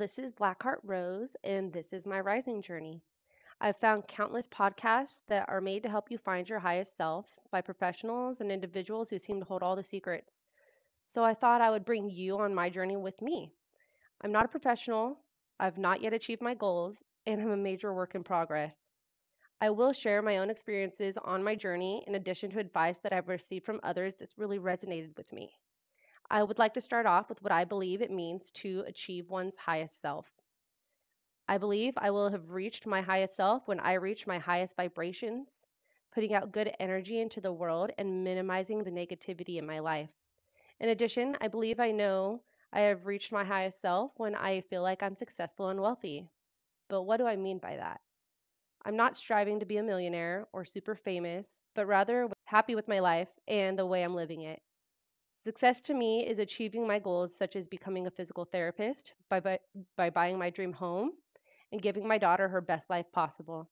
this is Blackheart Rose, and this is my rising journey. I've found countless podcasts that are made to help you find your highest self by professionals and individuals who seem to hold all the secrets. So I thought I would bring you on my journey with me. I'm not a professional, I've not yet achieved my goals, and I'm a major work in progress. I will share my own experiences on my journey in addition to advice that I've received from others that's really resonated with me. I would like to start off with what I believe it means to achieve one's highest self. I believe I will have reached my highest self when I reach my highest vibrations, putting out good energy into the world and minimizing the negativity in my life. In addition, I believe I know I have reached my highest self when I feel like I'm successful and wealthy. But what do I mean by that? I'm not striving to be a millionaire or super famous, but rather happy with my life and the way I'm living it. Success to me is achieving my goals, such as becoming a physical therapist by, by, by buying my dream home and giving my daughter her best life possible.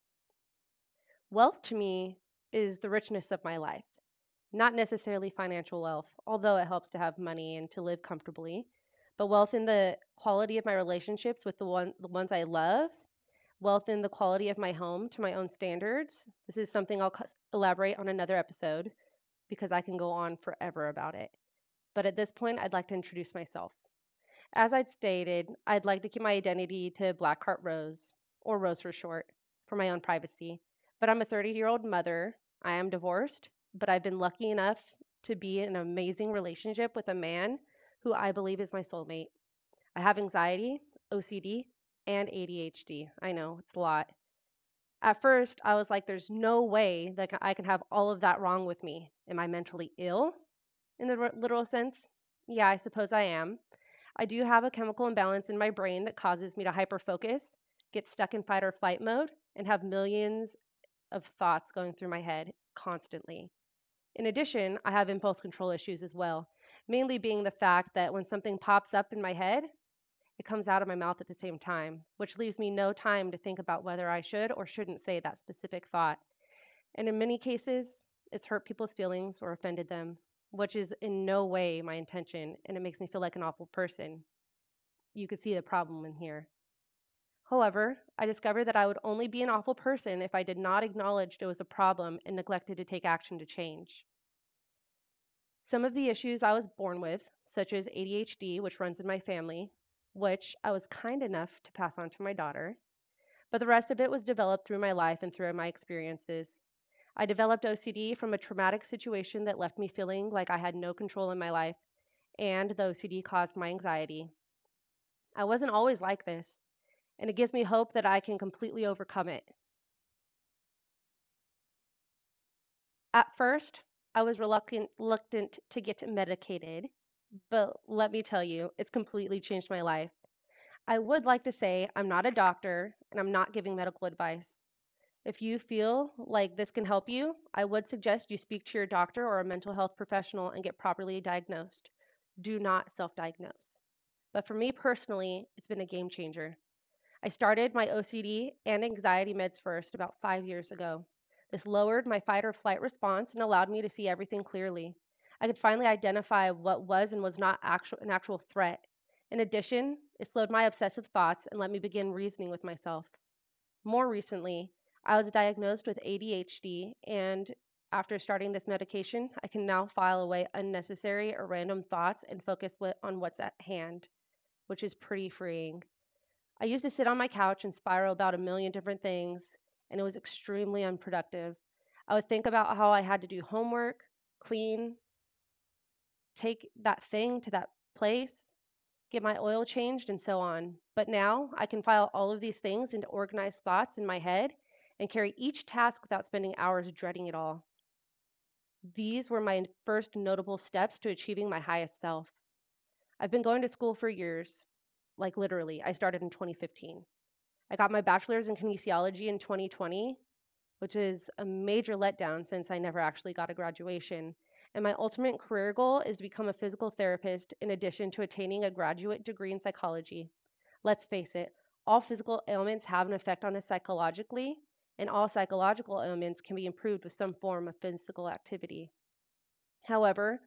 Wealth to me is the richness of my life, not necessarily financial wealth, although it helps to have money and to live comfortably, but wealth in the quality of my relationships with the, one, the ones I love, wealth in the quality of my home to my own standards. This is something I'll elaborate on another episode because I can go on forever about it but at this point, I'd like to introduce myself. As I'd stated, I'd like to keep my identity to Blackheart Rose, or Rose for short, for my own privacy. But I'm a 30 year old mother. I am divorced, but I've been lucky enough to be in an amazing relationship with a man who I believe is my soulmate. I have anxiety, OCD, and ADHD. I know, it's a lot. At first, I was like, there's no way that I can have all of that wrong with me. Am I mentally ill? In the literal sense? Yeah, I suppose I am. I do have a chemical imbalance in my brain that causes me to hyperfocus, get stuck in fight or flight mode, and have millions of thoughts going through my head constantly. In addition, I have impulse control issues as well, mainly being the fact that when something pops up in my head, it comes out of my mouth at the same time, which leaves me no time to think about whether I should or shouldn't say that specific thought. And in many cases, it's hurt people's feelings or offended them, which is in no way my intention, and it makes me feel like an awful person. You could see the problem in here. However, I discovered that I would only be an awful person if I did not acknowledge there was a problem and neglected to take action to change. Some of the issues I was born with, such as ADHD, which runs in my family, which I was kind enough to pass on to my daughter, but the rest of it was developed through my life and through my experiences. I developed OCD from a traumatic situation that left me feeling like I had no control in my life, and the OCD caused my anxiety. I wasn't always like this, and it gives me hope that I can completely overcome it. At first, I was reluctant, reluctant to get medicated, but let me tell you, it's completely changed my life. I would like to say I'm not a doctor and I'm not giving medical advice. If you feel like this can help you, I would suggest you speak to your doctor or a mental health professional and get properly diagnosed. Do not self diagnose. But for me personally, it's been a game changer. I started my OCD and anxiety meds first about five years ago. This lowered my fight or flight response and allowed me to see everything clearly. I could finally identify what was and was not actual, an actual threat. In addition, it slowed my obsessive thoughts and let me begin reasoning with myself. More recently, I was diagnosed with ADHD, and after starting this medication, I can now file away unnecessary or random thoughts and focus on what's at hand, which is pretty freeing. I used to sit on my couch and spiral about a million different things, and it was extremely unproductive. I would think about how I had to do homework, clean, take that thing to that place, get my oil changed, and so on. But now I can file all of these things into organized thoughts in my head and carry each task without spending hours dreading it all. These were my first notable steps to achieving my highest self. I've been going to school for years, like literally. I started in 2015. I got my bachelor's in kinesiology in 2020, which is a major letdown since I never actually got a graduation. And my ultimate career goal is to become a physical therapist in addition to attaining a graduate degree in psychology. Let's face it, all physical ailments have an effect on us psychologically, and all psychological ailments can be improved with some form of physical activity. However,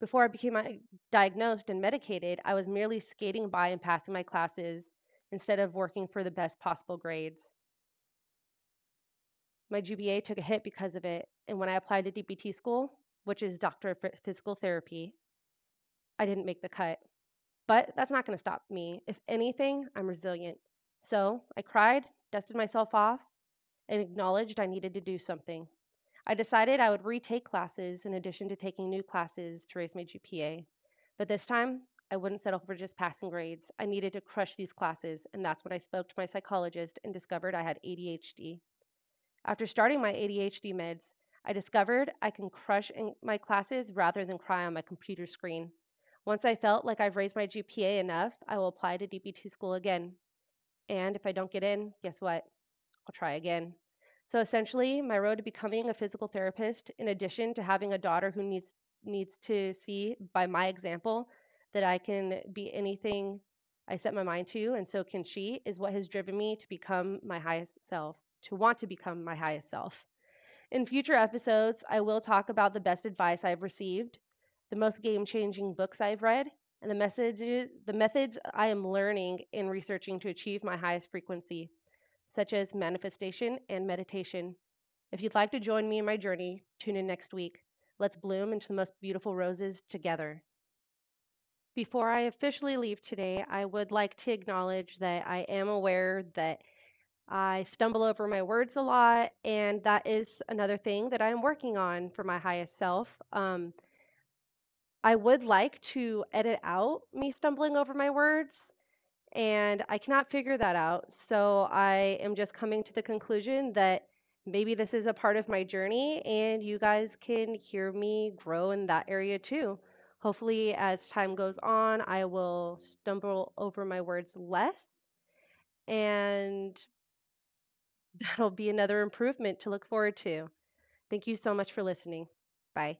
before I became uh, diagnosed and medicated, I was merely skating by and passing my classes instead of working for the best possible grades. My GPA took a hit because of it, and when I applied to DPT school, which is Doctor of Physical Therapy, I didn't make the cut. But that's not going to stop me. If anything, I'm resilient. So I cried, dusted myself off, and acknowledged I needed to do something. I decided I would retake classes in addition to taking new classes to raise my GPA. But this time, I wouldn't settle for just passing grades. I needed to crush these classes, and that's when I spoke to my psychologist and discovered I had ADHD. After starting my ADHD meds, I discovered I can crush my classes rather than cry on my computer screen. Once I felt like I've raised my GPA enough, I will apply to DPT school again. And if I don't get in, guess what? I'll try again. So essentially, my road to becoming a physical therapist, in addition to having a daughter who needs needs to see by my example that I can be anything I set my mind to, and so can she, is what has driven me to become my highest self, to want to become my highest self. In future episodes, I will talk about the best advice I've received, the most game-changing books I've read, and the messages, the methods I am learning in researching to achieve my highest frequency, such as manifestation and meditation. If you'd like to join me in my journey, tune in next week. Let's bloom into the most beautiful roses together. Before I officially leave today, I would like to acknowledge that I am aware that I stumble over my words a lot, and that is another thing that I'm working on for my highest self. Um, I would like to edit out me stumbling over my words, and I cannot figure that out. So I am just coming to the conclusion that maybe this is a part of my journey, and you guys can hear me grow in that area too. Hopefully, as time goes on, I will stumble over my words less and that'll be another improvement to look forward to. Thank you so much for listening. Bye.